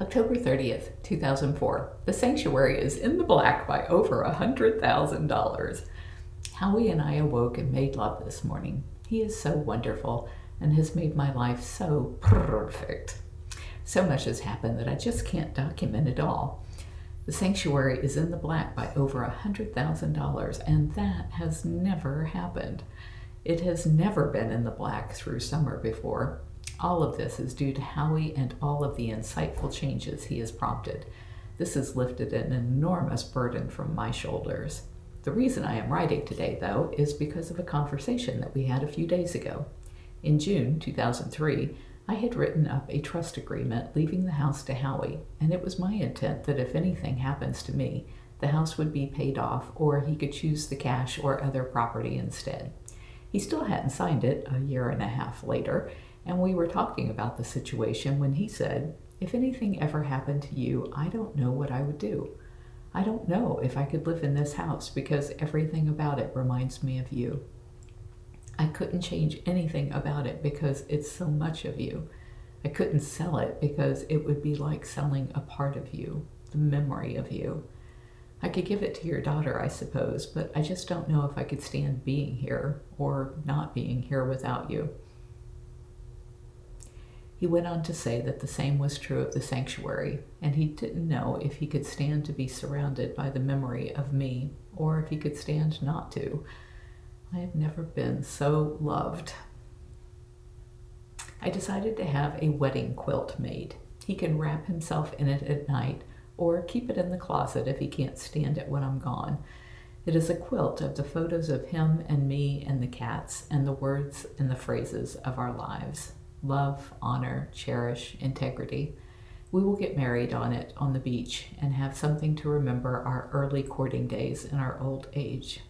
October 30th, 2004. The sanctuary is in the black by over a $100,000. Howie and I awoke and made love this morning. He is so wonderful and has made my life so perfect. So much has happened that I just can't document it all. The sanctuary is in the black by over a $100,000, and that has never happened. It has never been in the black through summer before. All of this is due to Howie and all of the insightful changes he has prompted. This has lifted an enormous burden from my shoulders. The reason I am writing today, though, is because of a conversation that we had a few days ago. In June 2003, I had written up a trust agreement leaving the house to Howie, and it was my intent that if anything happens to me, the house would be paid off or he could choose the cash or other property instead. He still hadn't signed it a year and a half later, and we were talking about the situation when he said, If anything ever happened to you, I don't know what I would do. I don't know if I could live in this house because everything about it reminds me of you. I couldn't change anything about it because it's so much of you. I couldn't sell it because it would be like selling a part of you, the memory of you. I could give it to your daughter, I suppose, but I just don't know if I could stand being here or not being here without you. He went on to say that the same was true of the sanctuary, and he didn't know if he could stand to be surrounded by the memory of me or if he could stand not to. I have never been so loved. I decided to have a wedding quilt made. He can wrap himself in it at night or keep it in the closet if he can't stand it when I'm gone. It is a quilt of the photos of him and me and the cats and the words and the phrases of our lives love, honor, cherish, integrity. We will get married on it on the beach and have something to remember our early courting days in our old age.